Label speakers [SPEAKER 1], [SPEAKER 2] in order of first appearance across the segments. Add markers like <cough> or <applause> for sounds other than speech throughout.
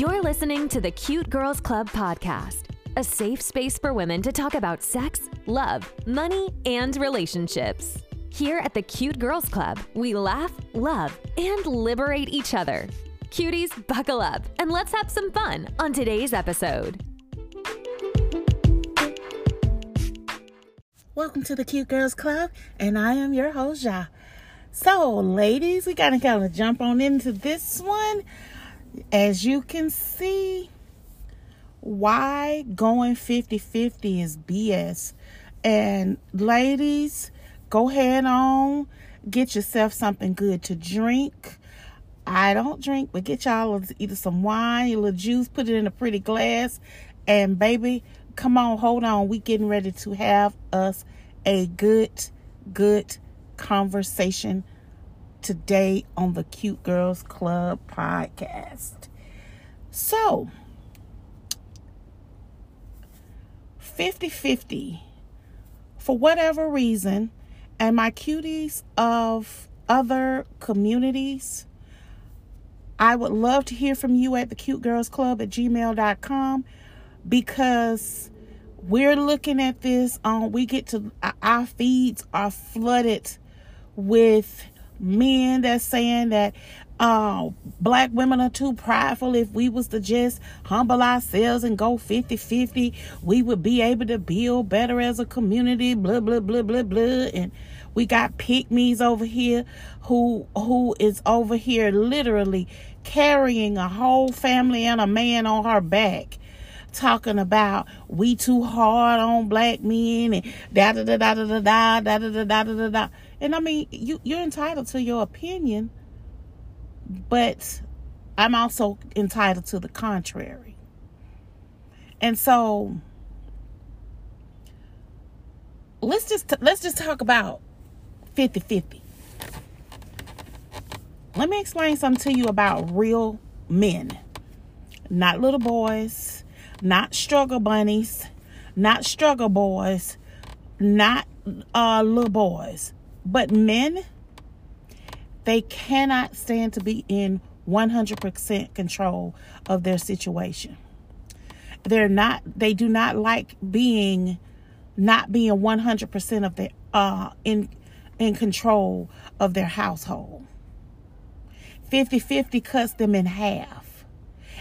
[SPEAKER 1] You're listening to the Cute Girls Club podcast, a safe space for women to talk about sex, love, money, and relationships. Here at the Cute Girls Club, we laugh, love, and liberate each other. Cuties, buckle up and let's have some fun on today's episode.
[SPEAKER 2] Welcome to the Cute Girls Club, and I am your host, Ja. So, ladies, we gotta kind of jump on into this one. As you can see, why going 50 50 is BS. And, ladies, go ahead on, get yourself something good to drink. I don't drink, but get y'all either some wine, a little juice, put it in a pretty glass, and baby, come on, hold on. We getting ready to have us a good, good conversation today on the Cute Girls Club podcast. So, 50 50, for whatever reason, and my cuties of other communities, I would love to hear from you at the Cute Girls Club at gmail.com because we're looking at this on we get to our feeds are flooded with men that's saying that uh, black women are too prideful. If we was to just humble ourselves and go 50-50, we would be able to build better as a community, blah, blah, blah, blah, blah. And we got pick-mes over here who who is over here literally carrying a whole family and a man on her back talking about we too hard on black men and da da da da da da da da da da da da. And I mean, you you're entitled to your opinion, but I'm also entitled to the contrary. And so let's just let's just talk about 50-50. Let me explain something to you about real men. Not little boys, not struggle bunnies, not struggle boys, not uh, little boys, but men. They cannot stand to be in 100% control of their situation. They're not, they do not like being, not being 100% of their, uh, in, in control of their household. 50 50 cuts them in half.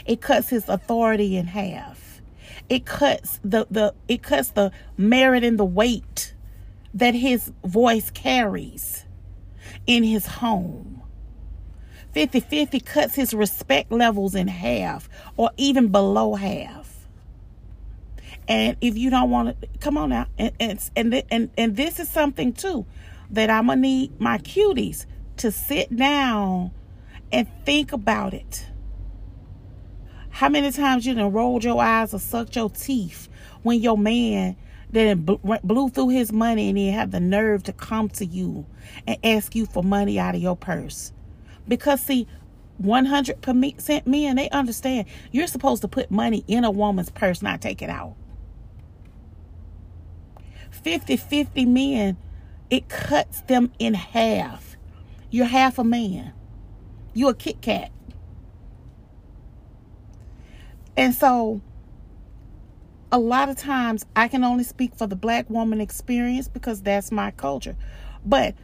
[SPEAKER 2] It cuts his authority in half it cuts the the it cuts the merit and the weight that his voice carries in his home. 50-50 cuts his respect levels in half or even below half. And if you don't want to come on now and and and and, and this is something too that i'm gonna need my cuties to sit down and think about it. How many times you done rolled your eyes or sucked your teeth when your man then blew through his money and he had the nerve to come to you and ask you for money out of your purse? Because see, 100% men, they understand you're supposed to put money in a woman's purse, not take it out. 50 50 men, it cuts them in half. You're half a man. You're a Kit Kat. And so a lot of times I can only speak for the black woman experience because that's my culture. But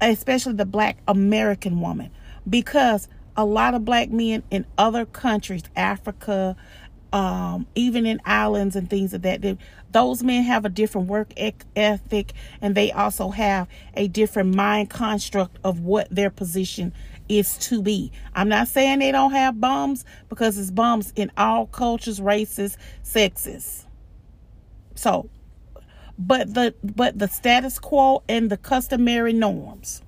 [SPEAKER 2] especially the black American woman because a lot of black men in other countries, Africa, um, even in islands and things of that, they, those men have a different work ethic and they also have a different mind construct of what their position is to be. I'm not saying they don't have bums because it's bums in all cultures, races, sexes. So, but the but the status quo and the customary norms.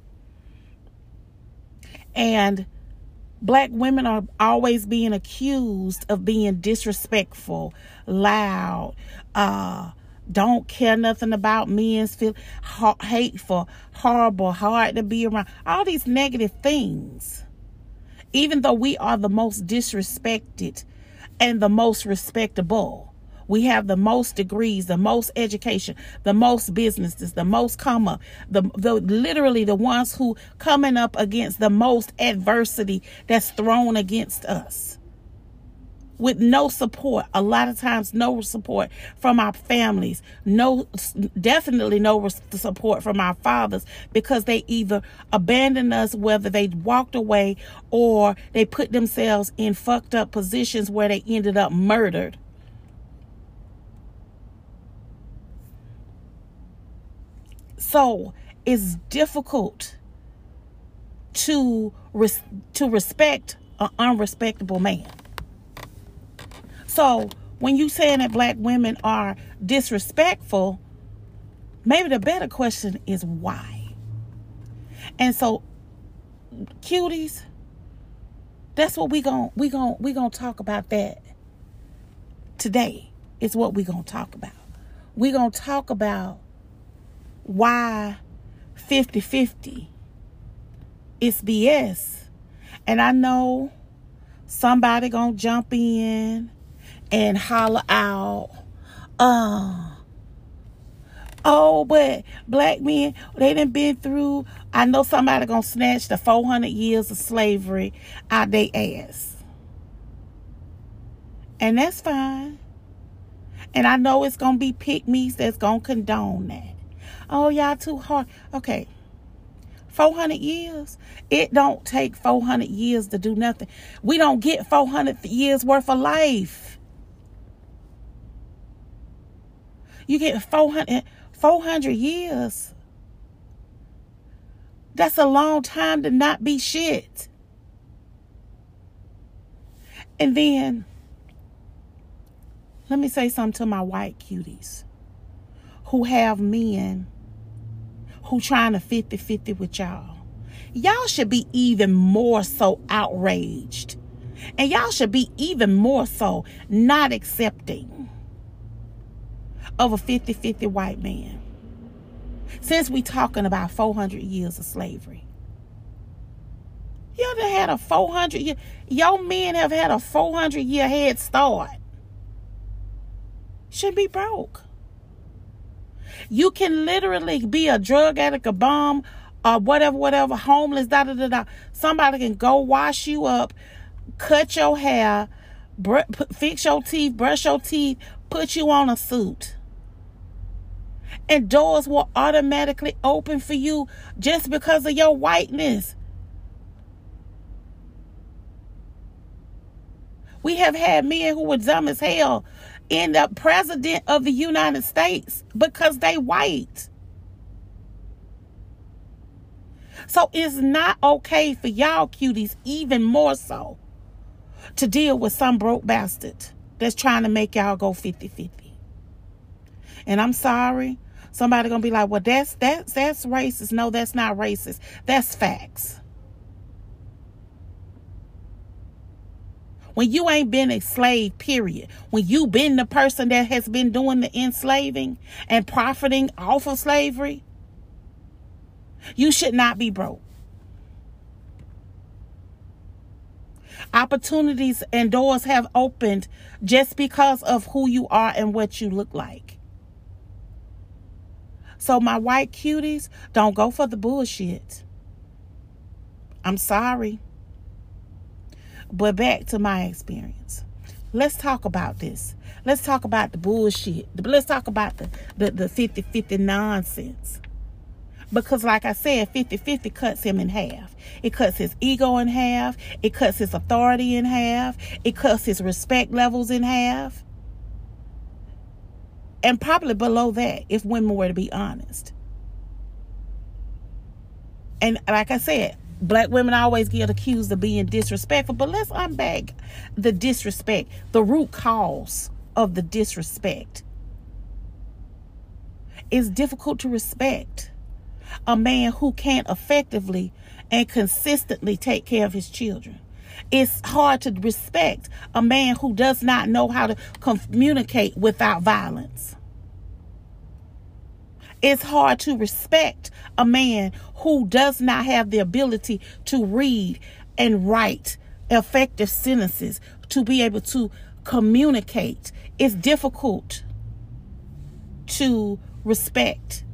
[SPEAKER 2] And black women are always being accused of being disrespectful, loud, uh don't care nothing about men's feel hateful, horrible, hard to be around. All these negative things. Even though we are the most disrespected and the most respectable. We have the most degrees, the most education, the most businesses, the most come up, the, the literally the ones who coming up against the most adversity that's thrown against us. with no support a lot of times no support from our families no definitely no support from our fathers because they either abandoned us whether they walked away or they put themselves in fucked up positions where they ended up murdered so it's difficult to res- to respect an unrespectable man so when you saying that black women are disrespectful, maybe the better question is why. And so, cuties, that's what we going we going we to talk about that today. Is what we to talk about. We to talk about why 50-50 is BS. And I know somebody to jump in and holler out, uh, oh, but black men, they done been through, I know somebody gonna snatch the 400 years of slavery out their ass. And that's fine. And I know it's gonna be pick-mes that's gonna condone that. Oh, y'all too hard. Okay. 400 years. It don't take 400 years to do nothing. We don't get 400 years worth of life. You get 400, 400 years. That's a long time to not be shit. And then, let me say something to my white cuties who have men who trying to 50-50 with y'all. Y'all should be even more so outraged. And y'all should be even more so not accepting of a 50-50 white man. Since we talking about 400 years of slavery. Y'all done had a 400 year, your men have had a 400 year head start. Should be broke. You can literally be a drug addict, a bomb, or whatever, whatever, homeless, da da da da. Somebody can go wash you up, cut your hair, br- fix your teeth, brush your teeth, put you on a suit and doors will automatically open for you just because of your whiteness. We have had men who were dumb as hell end the president of the United States because they white. So it's not okay for y'all cuties, even more so, to deal with some broke bastard that's trying to make y'all go 50 50. And I'm sorry, Somebody gonna be like, well, that's that's that's racist. No, that's not racist. That's facts. When you ain't been a slave, period. When you been the person that has been doing the enslaving and profiting off of slavery, you should not be broke. Opportunities and doors have opened just because of who you are and what you look like. So, my white cuties, don't go for the bullshit. I'm sorry. But back to my experience. Let's talk about this. Let's talk about the bullshit. Let's talk about the, the, the 50 50 nonsense. Because, like I said, 50 50 cuts him in half. It cuts his ego in half. It cuts his authority in half. It cuts his respect levels in half and probably below that if women were to be honest. And like I said, black women always get accused of being disrespectful, but let's unpack the disrespect, the root cause of the disrespect. It's difficult to respect a man who can't effectively and consistently take care of his children. It's hard to respect a man who does not know how to communicate without violence. It's hard to respect a man who does not have the ability to read and write effective sentences, to be able to communicate. It's difficult to respect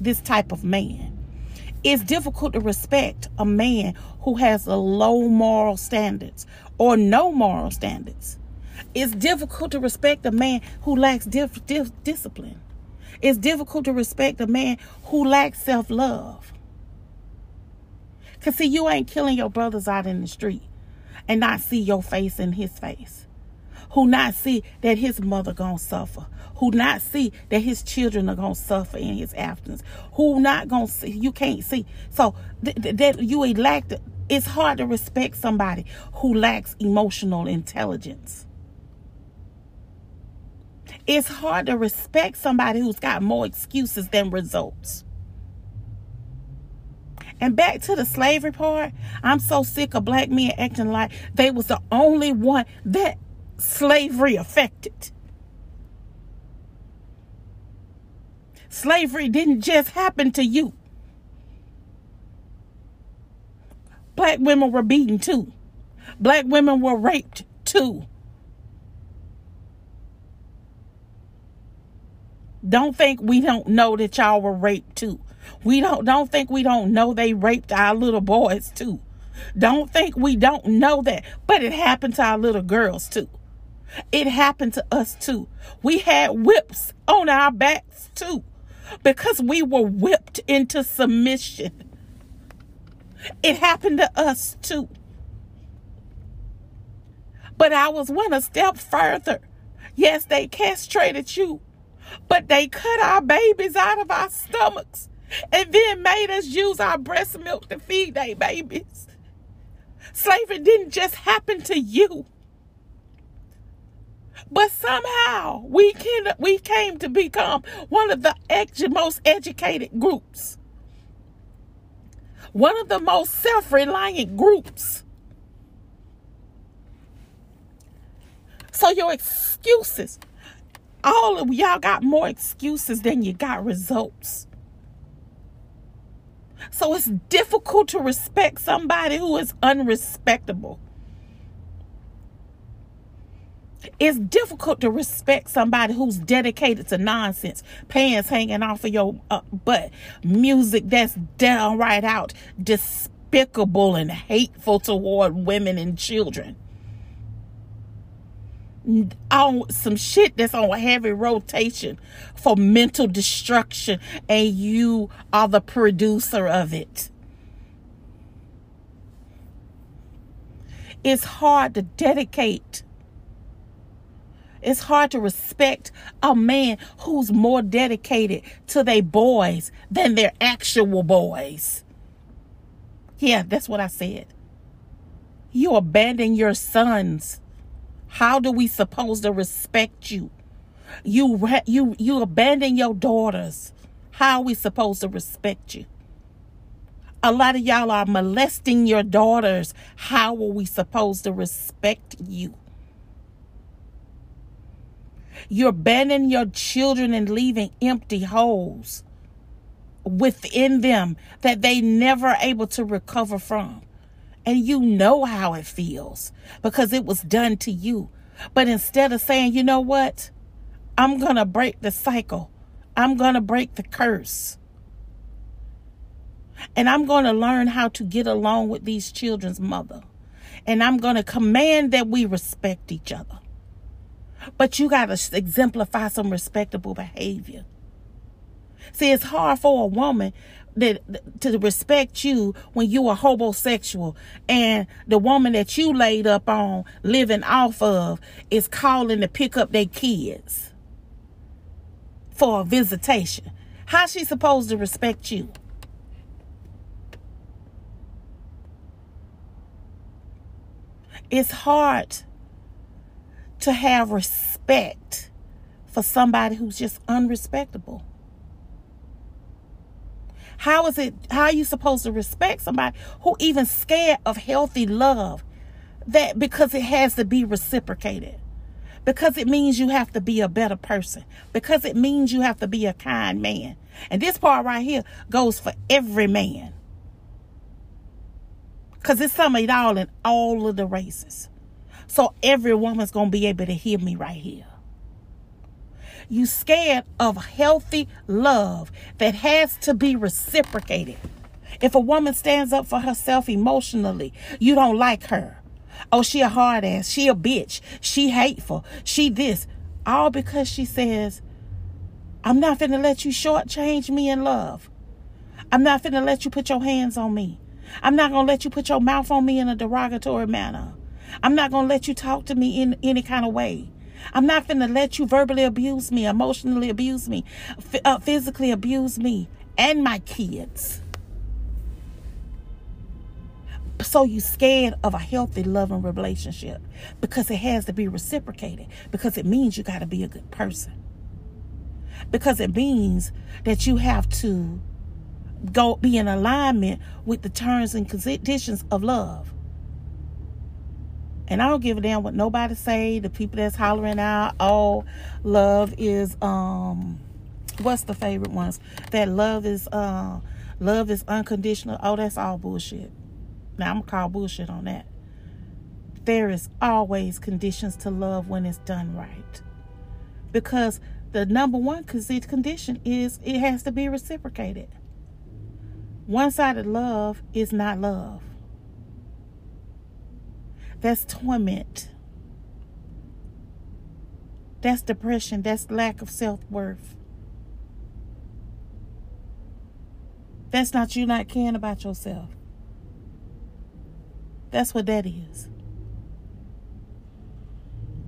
[SPEAKER 2] this type of man. It's difficult to respect a man who has a low moral standards or no moral standards It's difficult to respect a man who lacks dif- dif- discipline. It's difficult to respect a man who lacks self love. Because, see, you ain't killing your brothers out in the street and not see your face in his face. Who not see that his mother gonna suffer. Who not see that his children are gonna suffer in his absence. Who not gonna see, you can't see. So, th- th- that you lack, it's hard to respect somebody who lacks emotional intelligence. It's hard to respect somebody who's got more excuses than results. And back to the slavery part, I'm so sick of black men acting like they was the only one that slavery affected. Slavery didn't just happen to you. Black women were beaten too. Black women were raped too. Don't think we don't know that y'all were raped too. We don't don't think we don't know they raped our little boys too. Don't think we don't know that. But it happened to our little girls too. It happened to us too. We had whips on our backs too because we were whipped into submission. It happened to us too. But I was one a step further. Yes, they castrated you, but they cut our babies out of our stomachs and then made us use our breast milk to feed their babies. Slavery didn't just happen to you. But somehow we can we came to become one of the edu- most educated groups. One of the most self-reliant groups. So your excuses, all of y'all got more excuses than you got results. So it's difficult to respect somebody who is unrespectable. It's difficult to respect somebody who's dedicated to nonsense, pants hanging off of your uh, butt, music that's downright out despicable and hateful toward women and children. On some shit that's on heavy rotation for mental destruction, and you are the producer of it. It's hard to dedicate it's hard to respect a man who's more dedicated to their boys than their actual boys. Yeah, that's what I said. You abandon your sons. How do we supposed to respect you? You you you abandon your daughters. How are we supposed to respect you? A lot of y'all are molesting your daughters. How are we supposed to respect you? You're abandoning your children and leaving empty holes within them that they never able to recover from. And you know how it feels because it was done to you. But instead of saying, you know what? I'm going to break the cycle. I'm going to break the curse. And I'm going to learn how to get along with these children's mother. And I'm going to command that we respect each other. But you got to exemplify some respectable behavior. See, it's hard for a woman that to respect you when you are homosexual and the woman that you laid up on living off of is calling to pick up their kids for a visitation. How's she supposed to respect you? It's hard to have respect for somebody who's just unrespectable. How is it how are you supposed to respect somebody who even scared of healthy love? That because it has to be reciprocated. Because it means you have to be a better person. Because it means you have to be a kind man. And this part right here goes for every man. Because it's some of it all in all of the races. So every woman's to be able to hear me right here. You scared of healthy love that has to be reciprocated. If a woman stands up for herself emotionally, you don't like her. Oh, she a hard ass. She a bitch. She hateful. She this. All because she says, I'm not finna let you shortchange me in love. I'm not finna let you put your hands on me. I'm not gonna let you put your mouth on me in a derogatory manner. I'm not gonna let you talk to me in any kind of way. I'm not finna let you verbally abuse me, emotionally abuse me, f- uh, physically abuse me and my kids. So you scared of a healthy, loving relationship because it has to be reciprocated because it means you got to be a good person. Because it means that you have to go be in alignment with the terms and conditions of love. And I don't give a damn what nobody say. The people that's hollering out, oh, love is um what's the favorite ones? That love is uh love is unconditional. Oh, that's all bullshit. Now I'm gonna call bullshit on that. There is always conditions to love when it's done right. Because the number one condition is it has to be reciprocated. One sided love is not love. That's torment. That's depression. That's lack of self worth. That's not you not caring about yourself. That's what that is.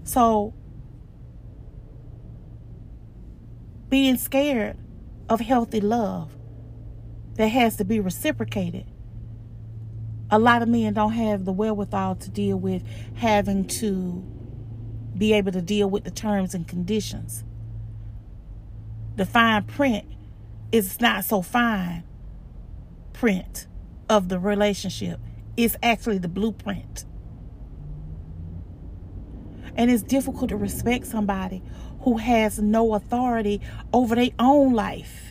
[SPEAKER 2] So, being scared of healthy love that has to be reciprocated. A lot of men don't have the wherewithal to deal with having to be able to deal with the terms and conditions. The fine print is not so fine print of the relationship It's actually the blueprint. And it's difficult to respect somebody who has no authority over their own life.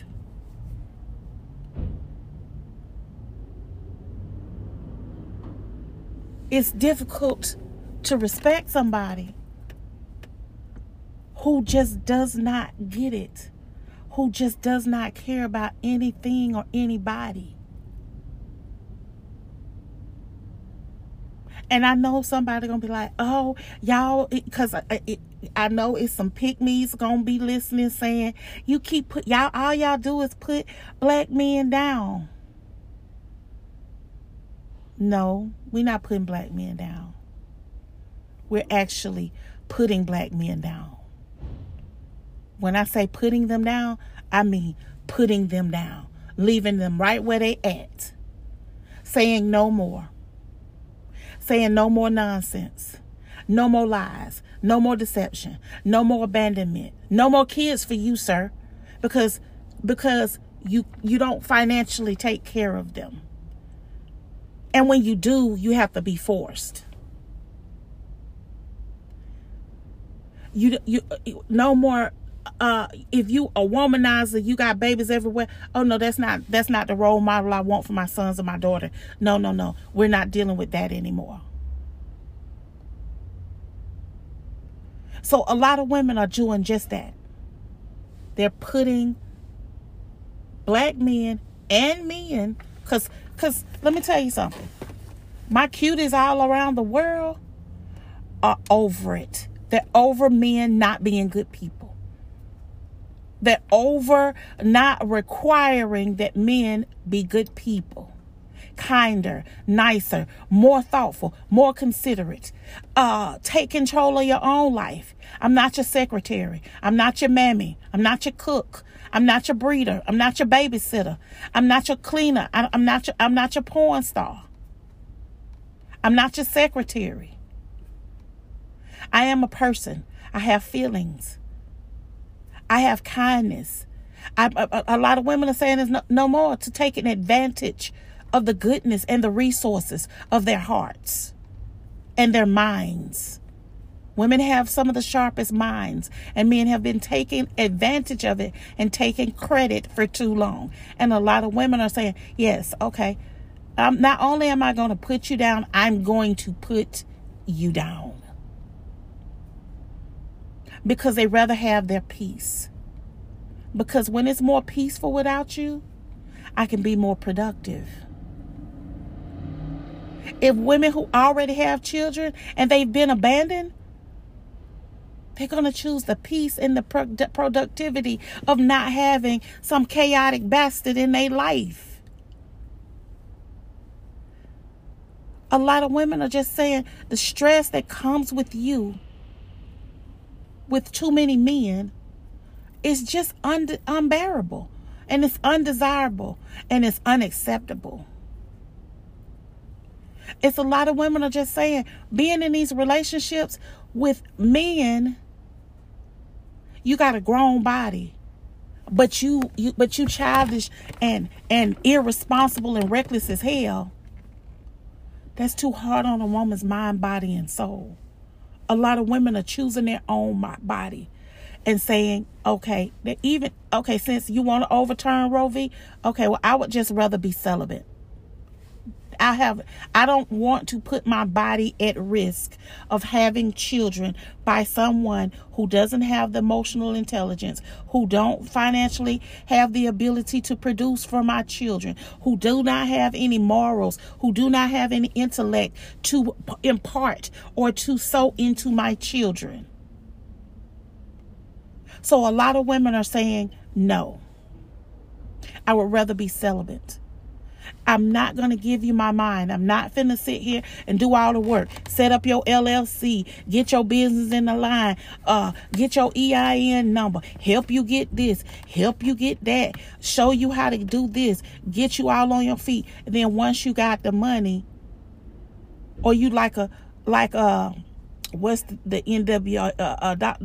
[SPEAKER 2] It's difficult to respect somebody who just does not get it, who just does not care about anything or anybody. And I know somebody gonna be like, "Oh, y'all," because I, know it's some pick-mes gonna be listening, saying, "You keep put y'all all y'all do is put black men down." No, we're not putting black men down. We're actually putting black men down. When I say putting them down, I mean putting them down, leaving them right where they at, saying no more saying no more nonsense, no more lies, no more deception, no more abandonment, no more kids for you, sir, because because you you don't financially take care of them. And when you do, you have to be forced. You you no more uh if you a womanizer you got babies everywhere. Oh no that's not that's not the role model i want for my sons and my daughter. No no no. We're not dealing with that anymore. So a lot of women are doing just that. They're putting black men and men because because let me tell you something. My cuties all around the world are over it. They're over men not being good people. That over not requiring that men be good people. Kinder nicer more thoughtful more considerate. Uh take control of your own life. I'm not your secretary. I'm not your mammy. I'm not your cook i'm not your breeder. I'm not your babysitter. I'm not your cleaner. I'm not your i'm not your porn star. I'm not your secretary. I am a person. I have feelings. I have kindness. I, a, a, lot of women are saying there's no, no more to taking advantage of the goodness and the resources of their hearts and their minds. Women have some of the sharpest minds, and men have been taking advantage of it and taking credit for too long. And a lot of women are saying, Yes, okay, um, not only am I going to put you down, I'm going to put you down because they rather have their peace. Because when it's more peaceful without you, I can be more productive. if women who already have children and they've been abandoned, they're going to choose the peace and the pro- productivity of not having some chaotic bastard in their life. A lot of women are just saying the stress that comes with you with too many men is just un- unbearable and it's undesirable and it's unacceptable. It's a lot of women are just saying being in these relationships with men you got a grown body but you, you but you childish and and irresponsible and reckless as hell. That's too hard on a woman's mind body and soul. A lot of women are choosing their own body and saying okay that even okay since you want to overturn roe v okay well i would just rather be celibate I have I don't want to put my body at risk of having children by someone who doesn't have the emotional intelligence, who don't financially have the ability to produce for my children, who do not have any morals, who do not have any intellect to impart or to sow into my children. So a lot of women are saying no. I would rather be celibate. I'm not going to give you my mind. I'm not finna sit here and do all the work. Set up your LLC, get your business in the line, uh, get your EIN number, help you get this, help you get that, show you how to do this, get you all on your feet. And then once you got the money, or you like a like a what's the, the NW uh, uh doc,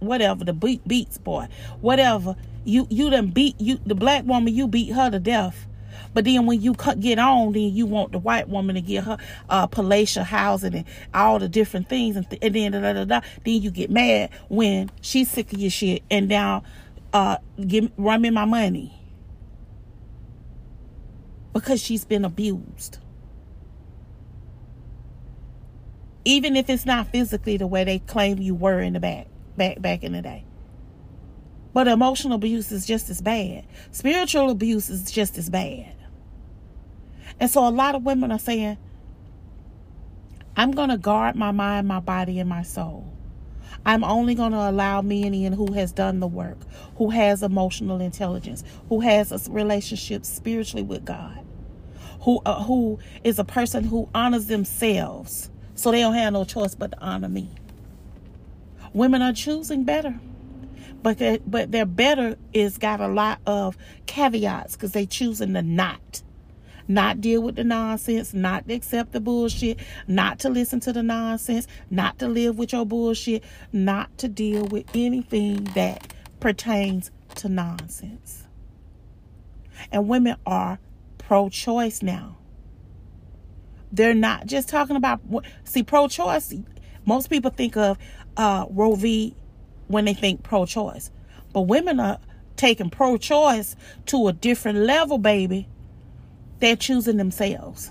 [SPEAKER 2] whatever the beat beats boy. Whatever. You you done beat you the black woman you beat her to death but then when you get on, then you want the white woman to get her uh, palatial housing and all the different things, and, th- and then da, da, da, da, then you get mad when she's sick of your shit and now uh, give run me my money because she's been abused. Even if it's not physically the way they claim you were in the back, back back in the day. But emotional abuse is just as bad. Spiritual abuse is just as bad. And so a lot of women are saying, I'm going to guard my mind, my body, and my soul. I'm only going to allow men in who has done the work, who has emotional intelligence, who has a relationship spiritually with God, who uh, who is a person who honors themselves, so they don't have no choice but to honor me. Women are choosing better, but but their better is got a lot of caveats because they're choosing the not not deal with the nonsense, not accept the bullshit, not to listen to the nonsense, not to live with your bullshit, not to deal with anything that pertains to nonsense. And women are pro choice now. They're not just talking about, see, pro choice, most people think of uh, Roe v. when they think pro choice. But women are taking pro choice to a different level, baby. They're choosing themselves.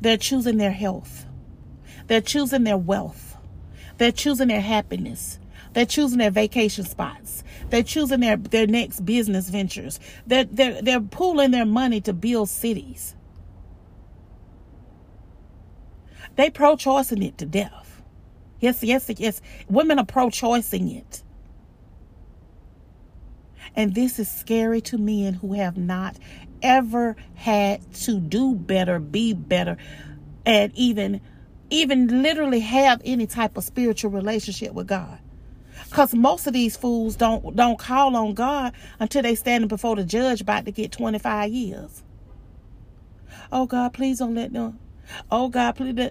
[SPEAKER 2] They're choosing their health. They're choosing their wealth. They're choosing their happiness. They're choosing their vacation spots. They're choosing their, their next business ventures. They're, they're, they're pooling their money to build cities. They pro-choicing it to death. Yes, yes, yes. Women are pro-choicing it. And this is scary to men who have not ever had to do better, be better, and even even literally have any type of spiritual relationship with God. Cause most of these fools don't don't call on God until they standing before the judge about to get 25 years. Oh God, please don't let them. Oh God, please.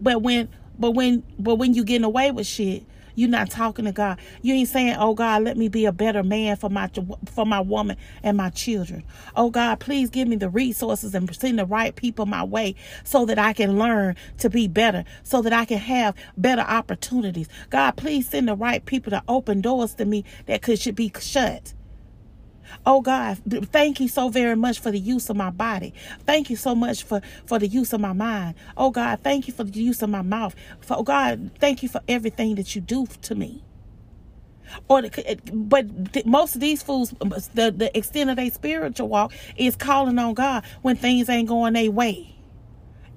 [SPEAKER 2] But when but when but when you getting away with shit, you're not talking to God. You ain't saying, "Oh God, let me be a better man for my for my woman and my children." Oh God, please give me the resources and send the right people my way so that I can learn to be better, so that I can have better opportunities. God, please send the right people to open doors to me that could should be shut. Oh God, thank you so very much for the use of my body. Thank you so much for, for the use of my mind. Oh God, thank you for the use of my mouth. For, oh God, thank you for everything that you do to me. Or but most of these fools, the the extent of their spiritual walk is calling on God when things ain't going their way.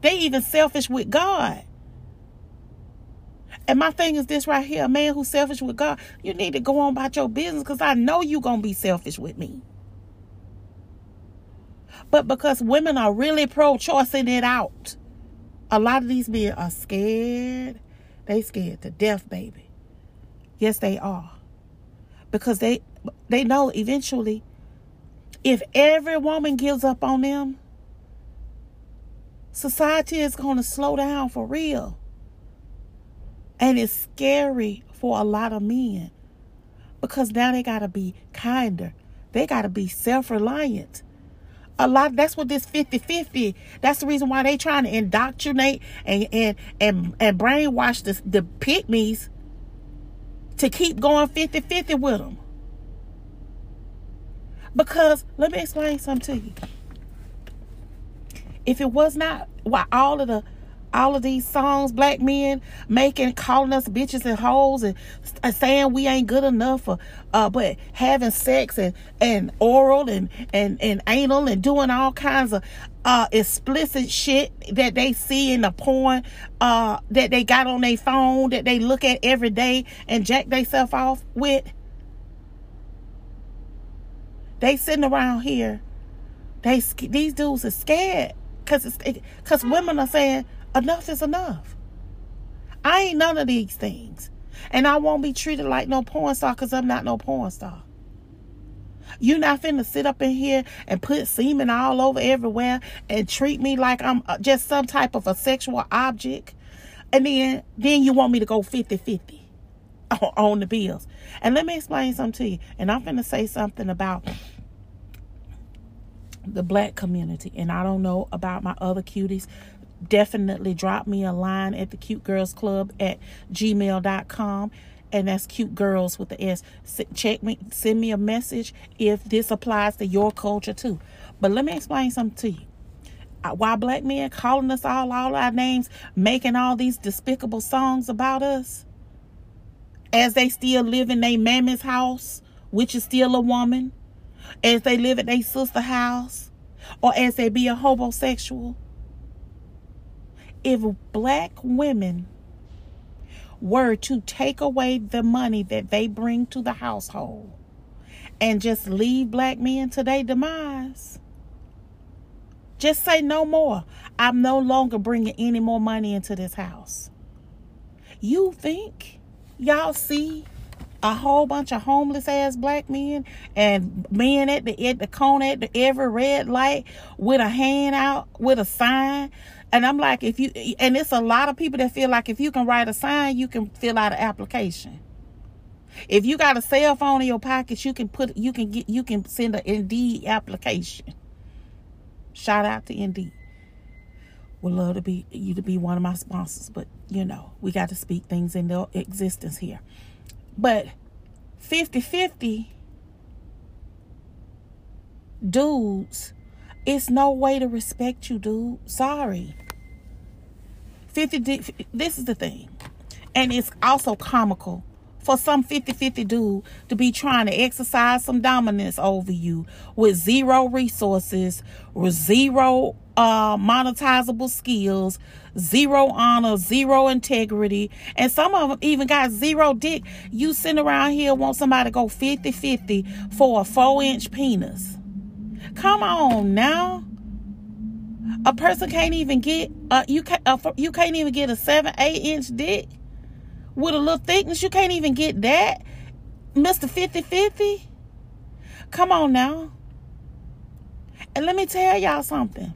[SPEAKER 2] They even selfish with God. And my thing is this right here, a man who's selfish with God, you need to go on about your business because I know you're going to be selfish with me. But because women are really pro-choicing it out, a lot of these men are scared. They scared to death, baby. Yes, they are. Because they they know eventually if every woman gives up on them, society is going to slow down for real. And it's scary for a lot of men because now they got to be kinder. They got to be self-reliant. A lot that's what this 50-50. That's the reason why they trying to indoctrinate and and and, and brainwash the the pick-mes to keep going 50-50 with them. Because let me explain something to you. If it was not why all of the all of these songs black men making calling us bitches and hoes and uh, saying we ain't good enough for uh but having sex and and oral and and and anal and doing all kinds of uh explicit shit that they see in the porn uh that they got on their phone that they look at every day and jack themselves off with. They sitting around here. They these dudes are scared because because women are saying enough is enough. I ain't none of these things. And I won't be treated like no porn star because I'm not no porn star. You not finna sit up in here and put semen all over everywhere and treat me like I'm uh, just some type of a sexual object. And then, then you want me to go 50-50 on the bills. And let me explain something to you. And I'm finna say something about the black community. And I don't know about my other cuties definitely drop me a line at the cute girls club at gmail.com and that's cute girls with the s check me send me a message if this applies to your culture too. But let me explain something to you. Uh, why black men calling us all all our names making all these despicable songs about us as they still live in their mammy's house which is still a woman as they live at their sister house or as they be a homosexual if black women were to take away the money that they bring to the household and just leave black men to their demise, just say no more. I'm no longer bringing any more money into this house. You think y'all see a whole bunch of homeless ass black men and men at the at the corner at the every red light with a hand out with a sign and I'm like, if you, and it's a lot of people that feel like if you can write a sign, you can fill out an application. If you got a cell phone in your pocket, you can put, you can get, you can send an Indeed application. Shout out to Indeed. Would love to be you to be one of my sponsors, but you know, we got to speak things into existence here. But 50 50 dudes, it's no way to respect you, dude. Sorry. 50 this is the thing and it's also comical for some 50-50 dude to be trying to exercise some dominance over you with zero resources with zero uh monetizable skills zero honor zero integrity and some of them even got zero dick. You sitting around here want somebody to go 50-50 for a four inch penis. Come on now. A person can't even get uh you can't uh, you can't even get a seven eight inch dick with a little thickness. You can't even get that, Fifty Fifty. Come on now. And let me tell y'all something.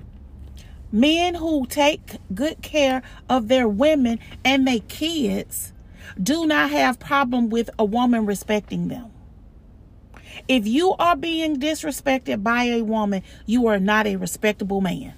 [SPEAKER 2] Men who take good care of their women and their kids do not have problem with a woman respecting them. If you are being disrespected by a woman, you are not a respectable man.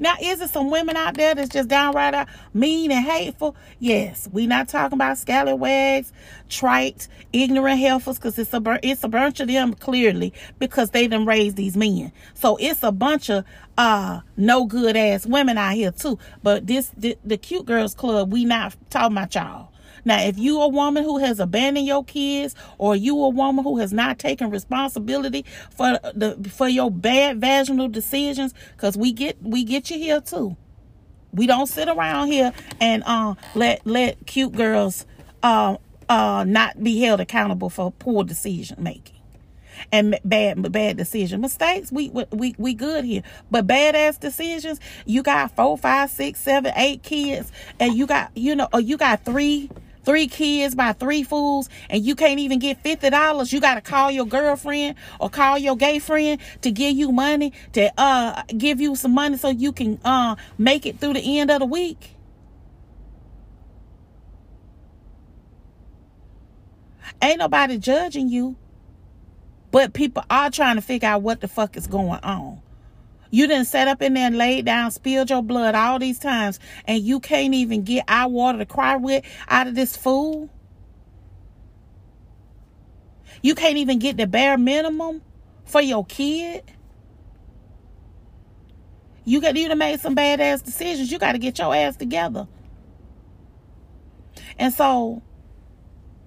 [SPEAKER 2] Now, is there some women out there that's just downright out mean and hateful? Yes. We not talking about scallywags, trite, ignorant heifers, because it's a it's a bunch of them clearly because they done raised these men. So it's a bunch of uh no good ass women out here too. But this the, the cute girls club, we not talking about y'all. Now, if you a woman who has abandoned your kids, or you a woman who has not taken responsibility for the for your bad vaginal decisions, because we get we get you here too. We don't sit around here and uh, let let cute girls uh, uh, not be held accountable for poor decision making and bad bad decision mistakes we we we good here but badass decisions you got four five six seven eight kids and you got you know or you got three three kids by three fools and you can't even get $50 you got to call your girlfriend or call your gay friend to give you money to uh give you some money so you can uh make it through the end of the week. Ain't nobody judging you but people are trying to figure out what the fuck is going on you didn't set up in there and laid down, spilled your blood all these times, and you can't even get our water to cry with out of this fool. You can't even get the bare minimum for your kid. You got you to make some badass decisions. You got to get your ass together. And so,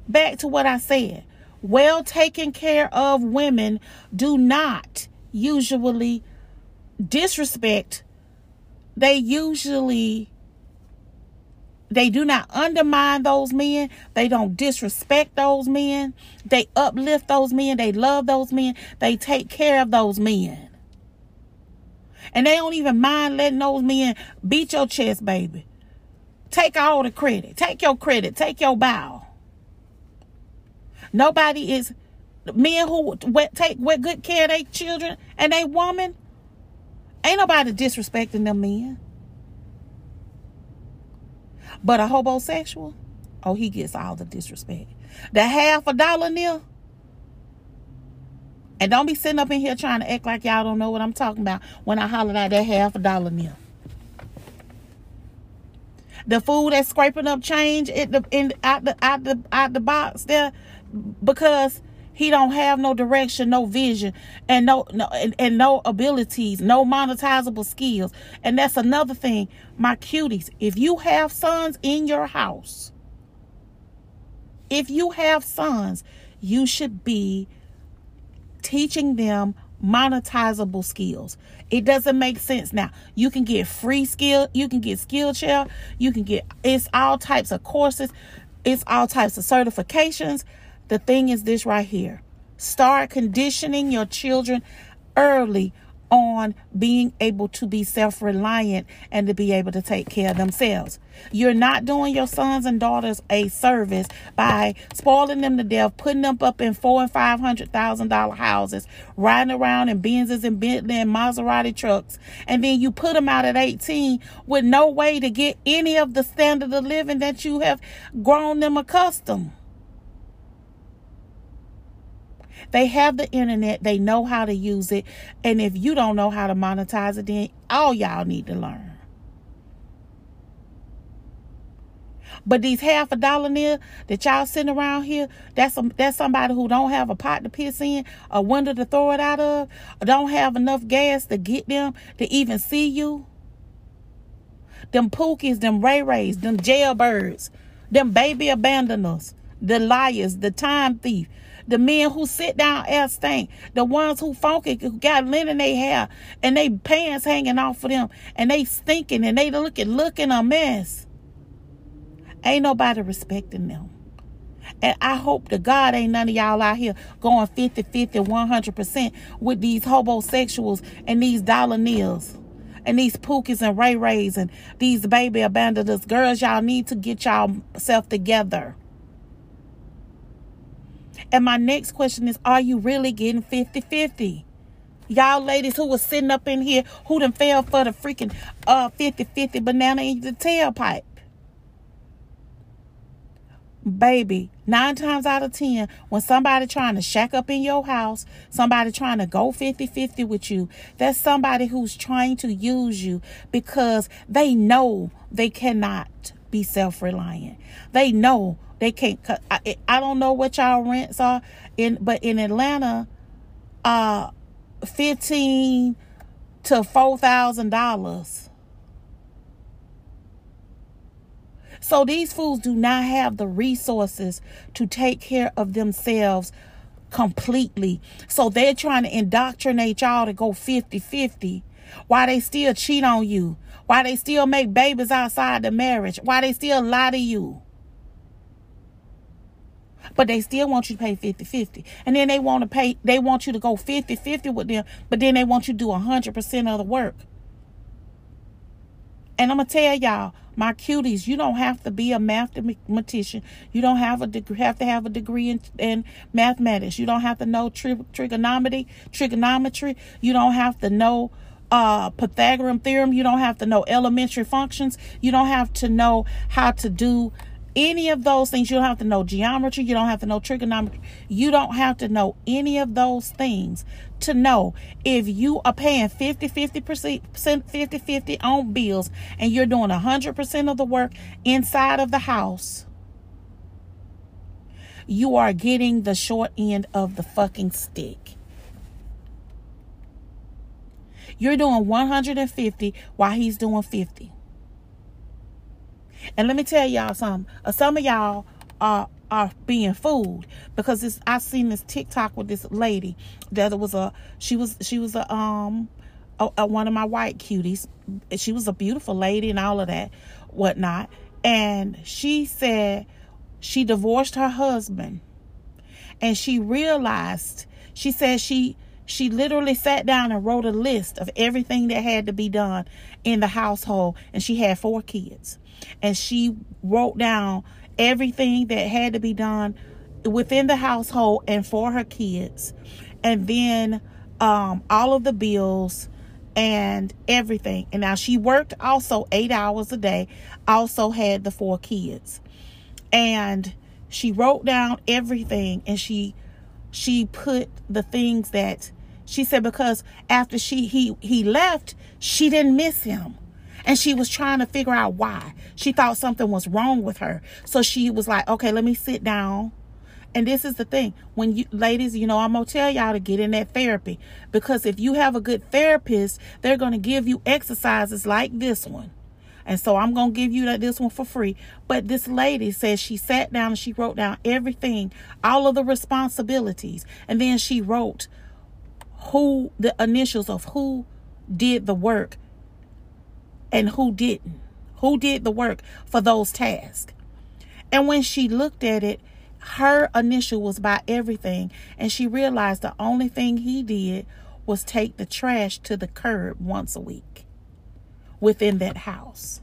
[SPEAKER 2] back to what I said. Well taken care of women do not usually disrespect, they usually they do not undermine those men. They don't disrespect those men. They uplift those men. They love those men. They take care of those men. And they don't even mind letting those men beat your chest, baby. Take all the credit. Take your credit. Take your bow. Nobody is men who take good care of their children and they woman Ain't nobody disrespecting them men. But a homosexual, oh, he gets all the disrespect. The half a dollar nil. And don't be sitting up in here trying to act like y'all don't know what I'm talking about when I holler out that half a dollar nil. The fool that's scraping up change in the in out the out the out the box there because he don't have no direction, no vision, and no no and, and no abilities, no monetizable skills. And that's another thing, my cuties. If you have sons in your house, if you have sons, you should be teaching them monetizable skills. It doesn't make sense now. You can get free skill, you can get Skillshare, you can get it's all types of courses, it's all types of certifications the thing is this right here start conditioning your children early on being able to be self reliant and to be able to take care of themselves. You're not doing your sons and daughters a service by spoiling them to death, putting them up in four and five hundred thousand dollar houses, riding around in Benzes and Bentley and Maserati trucks, and then you put them out at 18 with no way to get any of the standard of living that you have grown them accustomed. They have the internet, they know how to use it. And if you don't know how to monetize it, then all y'all need to learn. But these half a dollar near that y'all sitting around here, that's that's somebody who don't have a pot to piss in, a window to throw it out of, or don't have enough gas to get them to even see you. Them pookies, them ray rays, them jailbirds, them baby abandoners, the liars, the time thief, the men who sit down air stink, the ones who funky, who got lint in their hair and they pants hanging off of them and they stinking and they looking looking a mess. Ain't nobody respecting them. And I hope to God ain't none of y'all out here going 50, 50, 100% with these homosexuals and these dollar nils and these pookies and ray rays and these baby abandoners. Girls, y'all need to get y'all self together. And my next question is, are you really getting 50-50? Y'all ladies who was sitting up in here who done fell for the freaking uh 50-50 banana in the tailpipe. Baby, nine times out of ten, when somebody trying to shack up in your house, somebody trying to go 50-50 with you, that's somebody who's trying to use you because they know they cannot be self-reliant. They know they can't. I, I don't know what y'all rents are in, but in Atlanta, uh, fifteen to four thousand dollars. So these fools do not have the resources to take care of themselves completely. So they're trying to indoctrinate y'all to go 50 50 while they still cheat on you, while they still make babies outside the marriage, while they still lie to you. But they still want you to pay 50 50. And then they want to pay, they want you to go 50 50 with them, but then they want you to do 100% of the work. And I'm gonna tell y'all, my cuties, you don't have to be a mathematician. You don't have a degree, have to have a degree in, in mathematics. You don't have to know tri- trigonometry. Trigonometry. You don't have to know uh, Pythagorean theorem. You don't have to know elementary functions. You don't have to know how to do any of those things. You don't have to know geometry. You don't have to know trigonometry. You don't have to know any of those things to know if you are paying 50 50 percent 50 50 on bills and you're doing 100% of the work inside of the house you are getting the short end of the fucking stick you're doing 150 while he's doing 50 and let me tell y'all something. Uh, some of y'all are are being fooled because this I seen this TikTok with this lady that was a she was she was a um a, a, one of my white cuties. She was a beautiful lady and all of that whatnot. And she said she divorced her husband and she realized she said she she literally sat down and wrote a list of everything that had to be done in the household and she had four kids and she wrote down everything that had to be done within the household and for her kids. And then um, all of the bills and everything. And now she worked also eight hours a day also had the four kids. And she wrote down everything and she she put the things that she said because after she he he left she didn't miss him and she was trying to figure out why. She thought something was wrong with her. So she was like, okay, let me sit down. And this is the thing. When you ladies, you know, I'm to tell y'all to get in that therapy because if you have a good therapist, they're to give you exercises like this one. And so I'm going to give you that this one for free. But this lady says she sat down and she wrote down everything, all of the responsibilities. And then she wrote who the initials of who did the work and who didn't. Who did the work for those tasks. And when she looked at it, her initial was by everything. And she realized the only thing he did was take the trash to the curb once a week within that house.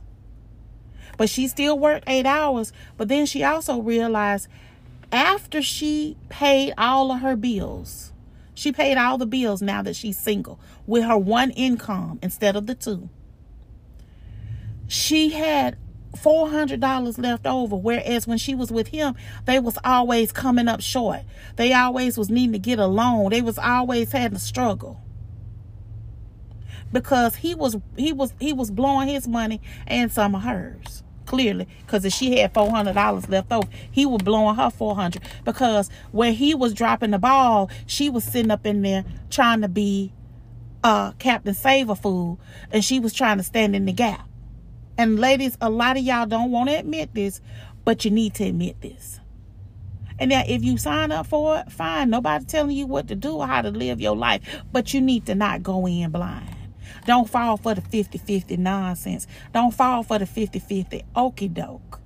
[SPEAKER 2] But she still worked eight hours. But then she also realized after she paid all of her bills, she paid all the bills now that she's single with her one income instead of the two she had $400 left over whereas when she was with him they was always coming up short. They always was needing to get a loan. They was always having a struggle. Because he was he was he was blowing his money and some of hers clearly. Because if she had $400 left over he was blowing her 400 because where he was dropping the ball she was sitting up in there trying to be uh captain saver fool and she was trying to stand in the gap and ladies, a lot of y'all don't want to admit this, but you need to admit this. And now if you sign up for it, fine. Nobody telling you what to do or how to live your life. But you need to not go in blind. Don't fall for the 50-50 nonsense. Don't fall for the 50-50 okey doke.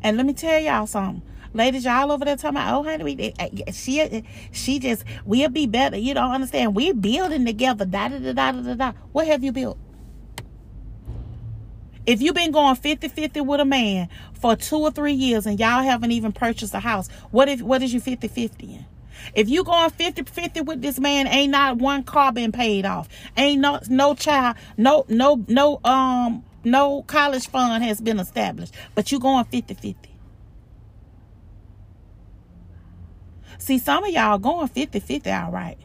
[SPEAKER 2] And let me tell y'all something. Ladies, y'all over there talking about, oh, honey, eh, eh, she, she just, we'll be better. You don't understand. We're building together. Da, da, da, da, da, da. What have you built? If you've been going 50-50 with a man for two or three years and y'all haven't even purchased a house, what if what is you 50-50 in? If you going 50-50 with this man, ain't not one car been paid off. Ain't no no child, no no no um no college fund has been established. But you going 50-50. See, some of y'all going 50-50 all right.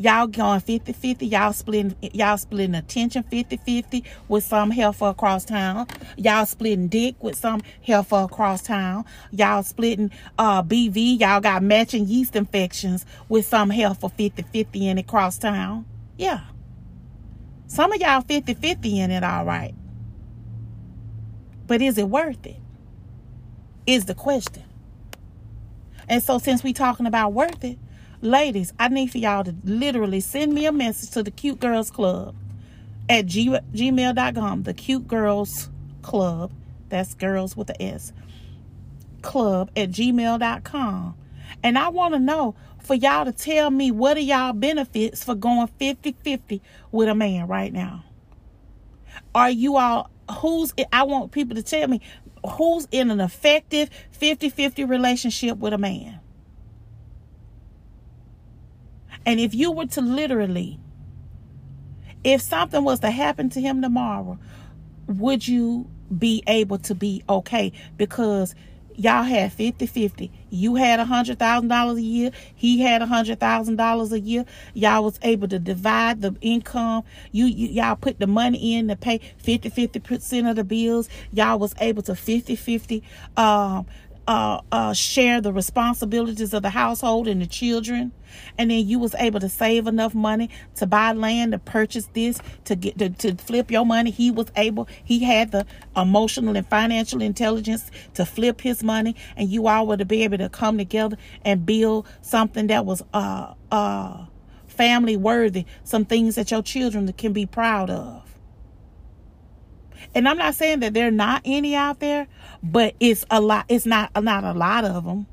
[SPEAKER 2] Y'all going 50-50. Y'all splitting y'all splitting attention 50-50 with some for across town. Y'all splitting dick with some for across town. Y'all splitting uh BV. Y'all got matching yeast infections with some for 50-50 in it across town. Yeah. Some of y'all 50-50 in it all right. But is it worth it? Is the question. And so since we talking about worth it, ladies, I need for y'all to literally send me a message to the Cute Girls Club at g- gmail.com. The Cute Girls Club. That's girls with a S. Club at gmail.com. And I want to know for y'all to tell me what are y'all benefits for going 50 50 with a man right now. Are you all, who's, I want people to tell me who's in an effective 50 50 relationship with a man. And if you were to literally, if something was to happen to him tomorrow, would you be able to be okay? Because y'all had 50 50 you had a hundred thousand dollars a year. He had a hundred thousand dollars a year. Y'all was able to divide the income. You, you y'all put the money in to pay 50 50 percent of the bills. Y'all was able to 50 50 um uh, uh, share the responsibilities of the household and the children and then you was able to save enough money to buy land to purchase this to get to, to flip your money he was able he had the emotional and financial intelligence to flip his money and you all were to be able to come together and build something that was uh uh family worthy some things that your children can be proud of and I'm not saying that there are not any out there, but it's a lot. It's not not a lot of them.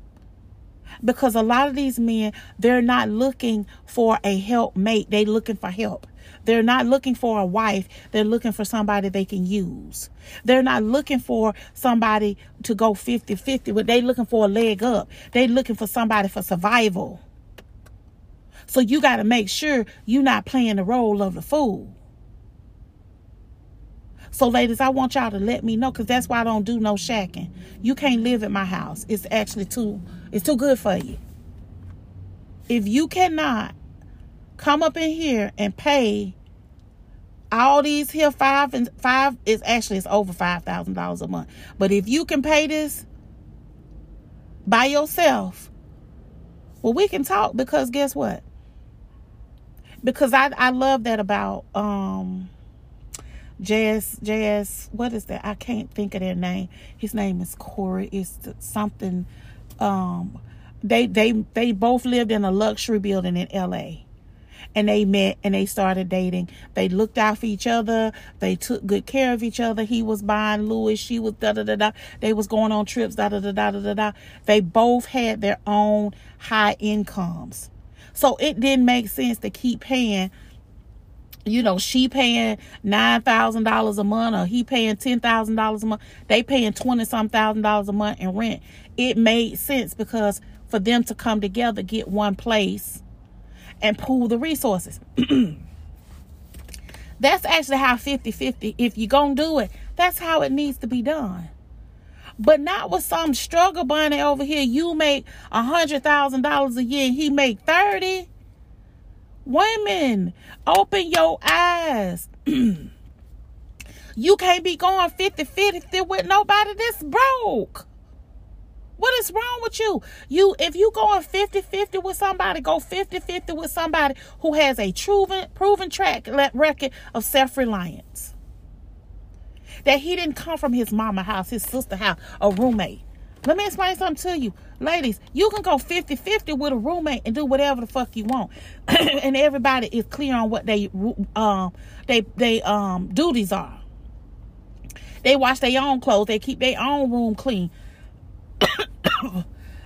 [SPEAKER 2] Because a lot of these men, they're not looking for a helpmate. They're looking for help. They're not looking for a wife. They're looking for somebody they can use. They're not looking for somebody to go 50 50, but they're looking for a leg up. They're looking for somebody for survival. So you got to make sure you're not playing the role of the fool. So, ladies, I want y'all to let me know because that's why I don't do no shacking. You can't live at my house. It's actually too it's too good for you. If you cannot come up in here and pay all these here five and five is actually it's over five thousand dollars a month. But if you can pay this by yourself, well, we can talk because guess what? Because I I love that about um JS, JS, what is that? I can't think of their name. His name is Corey. It's something. Um, they they they both lived in a luxury building in L.A. And they met and they started dating. They looked out for each other. They took good care of each other. He was buying Louis. She was da da da da. They was going on trips. Da da da da da da da. They both had their own high incomes, so it didn't make sense to keep paying you know, she paying nine thousand dollars a month or he paying ten thousand dollars a month, they paying twenty some thousand dollars a month in rent. It made sense because for them to come together, get one place and pool the resources. <clears throat> that's actually how 50-50, if you're gonna do it, that's how it needs to be done. But not with some struggle bunny over here. You make a hundred thousand dollars a year and he make thirty. Women, open your eyes. <clears throat> you can't be going 50 50 with nobody that's broke. What is wrong with you? You if you going 50-50 with somebody, go 50-50 with somebody who has a proven proven track record of self-reliance. That he didn't come from his mama house, his sister house, a roommate. Let me explain something to you. Ladies, you can go 50 50 with a roommate and do whatever the fuck you want. <clears throat> and everybody is clear on what they um they they um duties are. They wash their own clothes, they keep their own room clean. <coughs>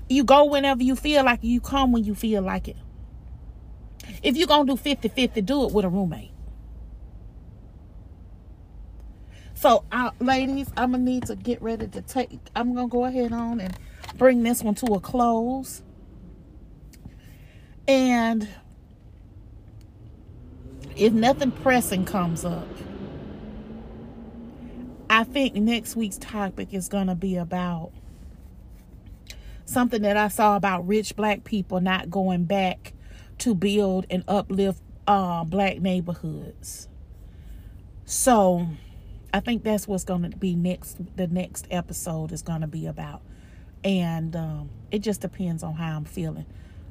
[SPEAKER 2] you go whenever you feel like it, you come when you feel like it. If you're gonna do 50 50, do it with a roommate. So, uh, ladies, I'm gonna need to get ready to take. I'm gonna go ahead on and bring this one to a close. And if nothing pressing comes up, I think next week's topic is gonna be about something that I saw about rich black people not going back to build and uplift uh, black neighborhoods. So I think that's what's going to be next. The next episode is going to be about, and um, it just depends on how I'm feeling.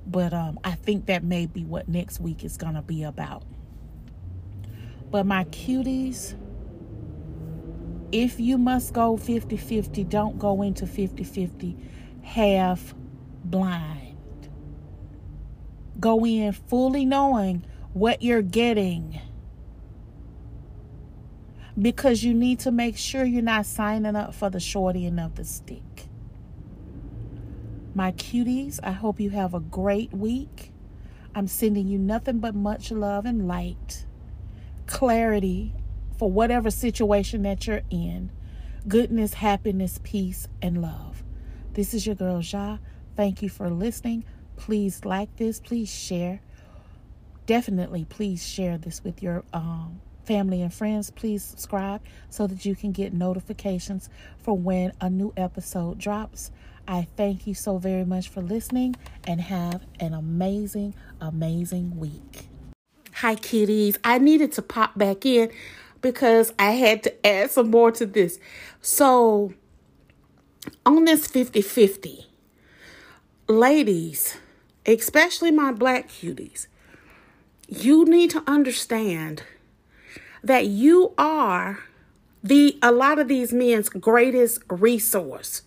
[SPEAKER 2] But um, I think that may be what next week is going to be about. But my cuties, if you must go 50 50, don't go into 50 50 half blind. Go in fully knowing what you're getting because you need to make sure you're not signing up for the shorty end of the stick. My cuties, I hope you have a great week. I'm sending you nothing but much love and light, clarity for whatever situation that you're in, goodness, happiness, peace, and love. This is your girl, Ja. Thank you for listening. Please like this, please share. Definitely, please share this with your um, family and friends, please subscribe so that you can get notifications for when a new episode drops. I thank you so very much for listening and have an amazing, amazing week. Hi, kitties. I needed to pop back in because I had to add some more to this. So, on this 50 50, ladies, especially my black cuties, you need to understand that you are the a lot of these men's greatest resource.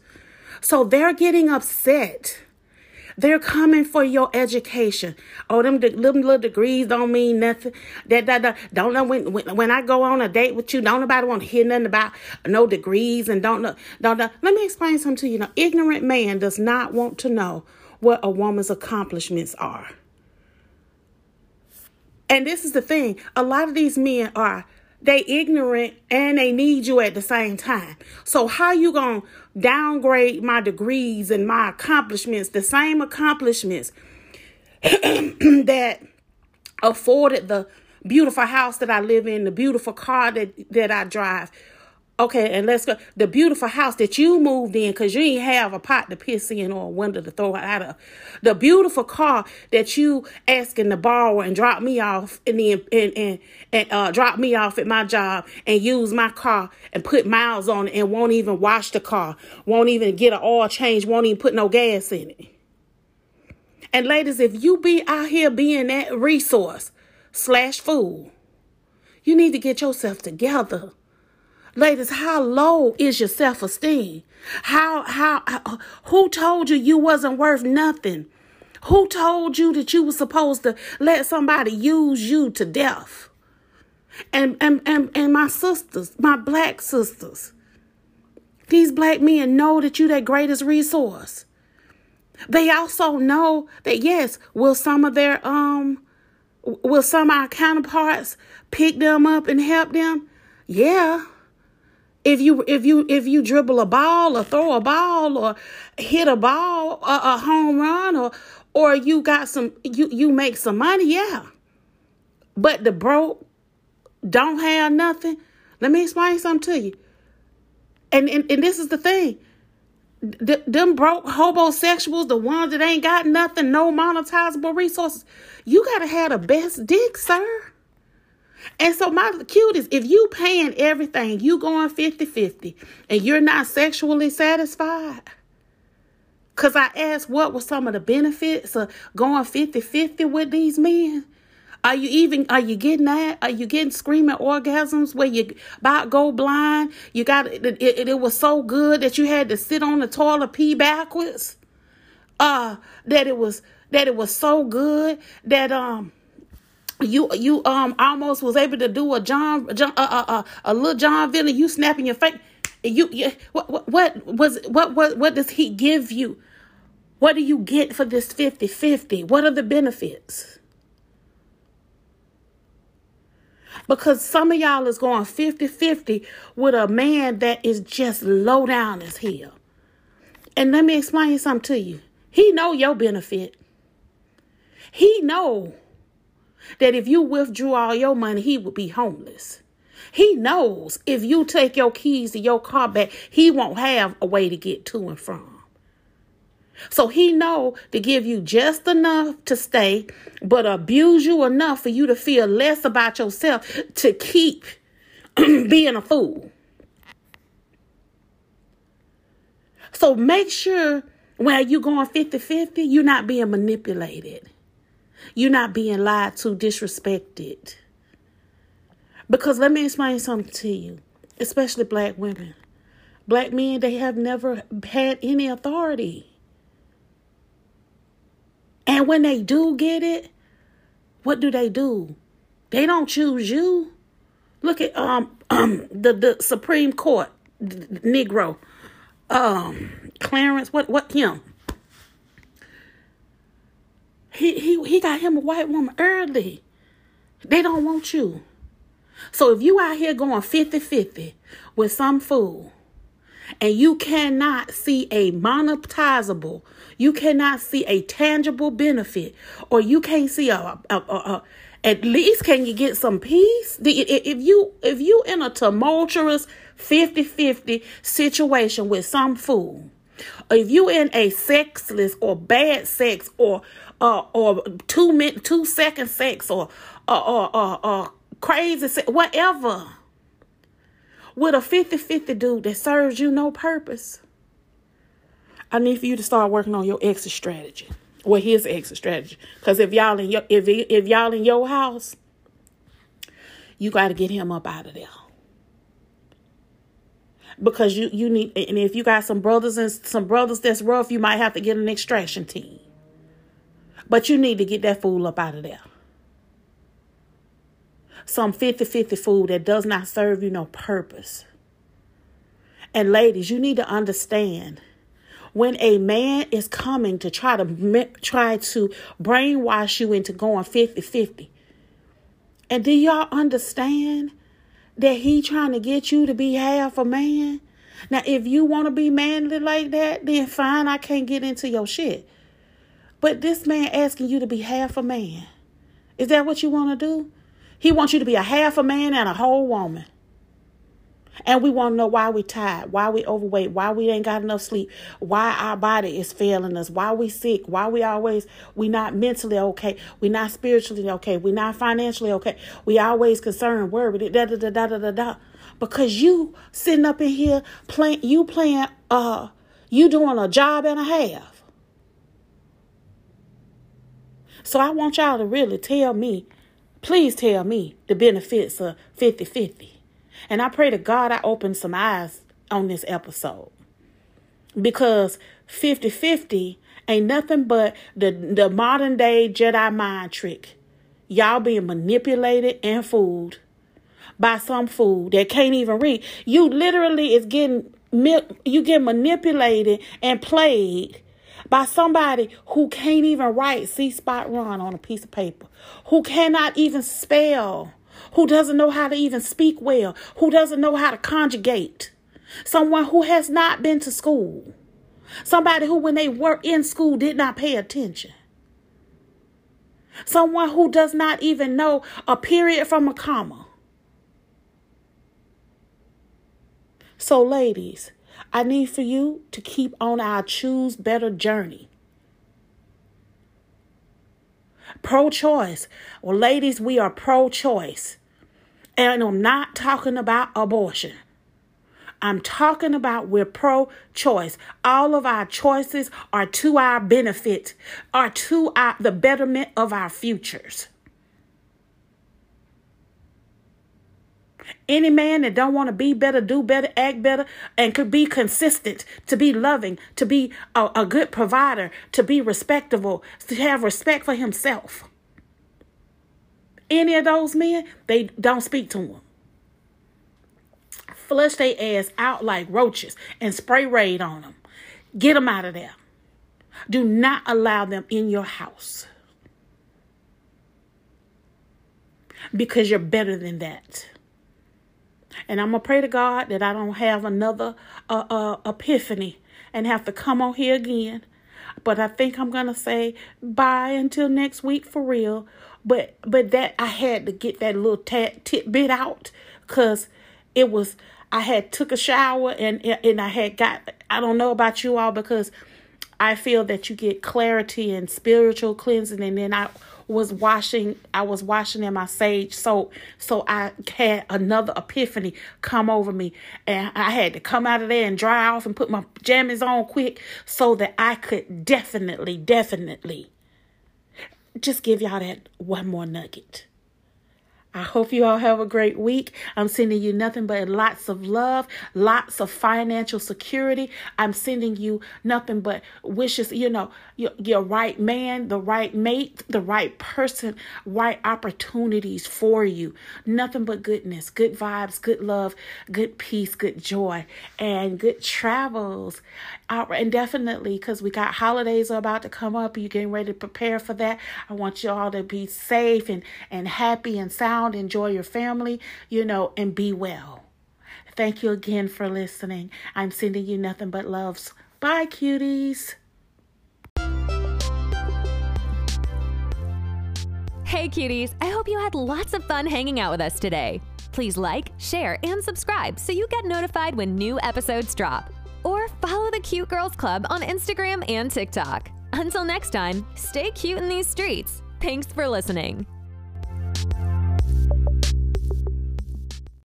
[SPEAKER 2] So they're getting upset. They're coming for your education. Oh, them, them little degrees don't mean nothing. That, that, that don't know when, when when I go on a date with you, don't nobody want to hear nothing about no degrees and don't know don't know. Let me explain something to you. Now, ignorant man does not want to know what a woman's accomplishments are. And this is the thing a lot of these men are they ignorant and they need you at the same time. So how you going to downgrade my degrees and my accomplishments, the same accomplishments <clears throat> that afforded the beautiful house that I live in, the beautiful car that that I drive, Okay, and let's go. The beautiful house that you moved in because you ain't have a pot to piss in or a window to throw out of. The beautiful car that you asking to borrow and drop me off and then and and, and uh, drop me off at my job and use my car and put miles on it and won't even wash the car, won't even get an oil change, won't even put no gas in it. And ladies, if you be out here being that resource slash fool, you need to get yourself together. Ladies, how low is your self-esteem? How, how, how, who told you you wasn't worth nothing? Who told you that you were supposed to let somebody use you to death? And, and, and, and my sisters, my black sisters, these black men know that you that greatest resource. They also know that yes, will some of their um will some of our counterparts pick them up and help them? Yeah. If you if you if you dribble a ball or throw a ball or hit a ball a, a home run or or you got some you you make some money, yeah. But the broke don't have nothing. Let me explain something to you. And and, and this is the thing. D- them broke homosexuals, the ones that ain't got nothing, no monetizable resources, you gotta have the best dick, sir. And so my cute is if you paying everything, you going 50-50 and you're not sexually satisfied. Cause I asked what were some of the benefits of going 50-50 with these men. Are you even are you getting that? Are you getting screaming orgasms where you about go blind? You got it, it, it was so good that you had to sit on the toilet pee backwards. Uh that it was that it was so good that um you you um almost was able to do a John, John uh, uh, uh, a little John Villain. You snapping your face. You, you what, what what was what what what does he give you? What do you get for this 50-50? What are the benefits? Because some of y'all is going 50-50 with a man that is just low down as hell. And let me explain something to you. He know your benefit. He know that if you withdrew all your money, he would be homeless. He knows if you take your keys to your car back, he won't have a way to get to and from. So he know to give you just enough to stay, but abuse you enough for you to feel less about yourself to keep <clears throat> being a fool. So make sure when you're going 50-50, you're not being manipulated. You're not being lied to, disrespected. Because let me explain something to you. especially black women. Black men, they have never had any authority. And when they do get it, what do they do? They don't choose you. Look at um, um <clears throat> the the Supreme Court Negro, um Clarence. What what him? He he he got him a white woman early. They don't want you. So if you out here going 50-50 with some fool and you cannot see a monetizable, you cannot see a tangible benefit, or you can't see a, a, a, a at least can you get some peace if you if you in a tumultuous 50-50 situation with some fool if you in a sexless or bad sex or uh, or two minute two second sex or or or, or, or crazy sex, whatever with a 50-50 dude that serves you no purpose i need for you to start working on your exit strategy well, his exit strategy. Because if y'all in your if if y'all in your house, you got to get him up out of there. Because you you need and if you got some brothers and some brothers that's rough, you might have to get an extraction team. But you need to get that fool up out of there. Some 50-50 fool that does not serve you no purpose. And ladies, you need to understand when a man is coming to try to try to brainwash you into going 50-50 and do y'all understand that he trying to get you to be half a man? Now if you want to be manly like that then fine i can't get into your shit. But this man asking you to be half a man is that what you want to do? He wants you to be a half a man and a whole woman and we want to know why we tired, why we overweight, why we ain't got enough sleep, why our body is failing us, why we sick, why we always we not mentally okay, we not spiritually okay, we not financially okay, we always concerned, worried, da da da da da da da. Because you sitting up in here playing, you playing, uh, you doing a job and a half. So I want y'all to really tell me, please tell me the benefits of 50 50. And I pray to God I open some eyes on this episode. Because 50 50 ain't nothing but the, the modern day Jedi mind trick. Y'all being manipulated and fooled by some fool that can't even read. You literally is getting you get manipulated and played by somebody who can't even write See Spot run on a piece of paper, who cannot even spell who doesn't know how to even speak well, who doesn't know how to conjugate, someone who has not been to school, somebody who, when they were in school, did not pay attention. Someone who does not even know a period from a comma. So, ladies, I need for you to keep on our choose better journey. Pro choice. Well, ladies, we are pro choice. And I'm not talking about abortion. I'm talking about we're pro choice. All of our choices are to our benefit, are to our, the betterment of our futures. Any man that don't want to be better, do better, act better, and could be consistent, to be loving, to be a, a good provider, to be respectable, to have respect for himself any of those men, they don't speak to them. Flush their ass out like roaches and spray raid on them. Get them out of there. Do not allow them in your house. Because you're better than that. And I'm going to pray to God that I don't have another uh, uh, epiphany and have to come on here again. But I think I'm going to say bye until next week for real. But but that I had to get that little tat tidbit out because it was I had took a shower and and I had got I don't know about you all because I feel that you get clarity and spiritual cleansing and then I was washing I was washing in my sage soap so I had another epiphany come over me. And I had to come out of there and dry off and put my jammies on quick so that I could definitely definitely just give y'all that one more nugget. I hope you all have a great week. I'm sending you nothing but lots of love, lots of financial security. I'm sending you nothing but wishes, you know, your, your right man, the right mate, the right person, right opportunities for you. Nothing but goodness, good vibes, good love, good peace, good joy, and good travels. Uh, and definitely, because we got holidays are about to come up, you're getting ready to prepare for that. I want you all to be safe and, and happy and sound enjoy your family, you know, and be well. Thank you again for listening. I'm sending you nothing but loves. Bye, cuties.
[SPEAKER 1] Hey, cuties. I hope you had lots of fun hanging out with us today. Please like, share, and subscribe so you get notified when new episodes drop or follow the Cute Girls Club on Instagram and TikTok. Until next time, stay cute in these streets. Thanks for listening.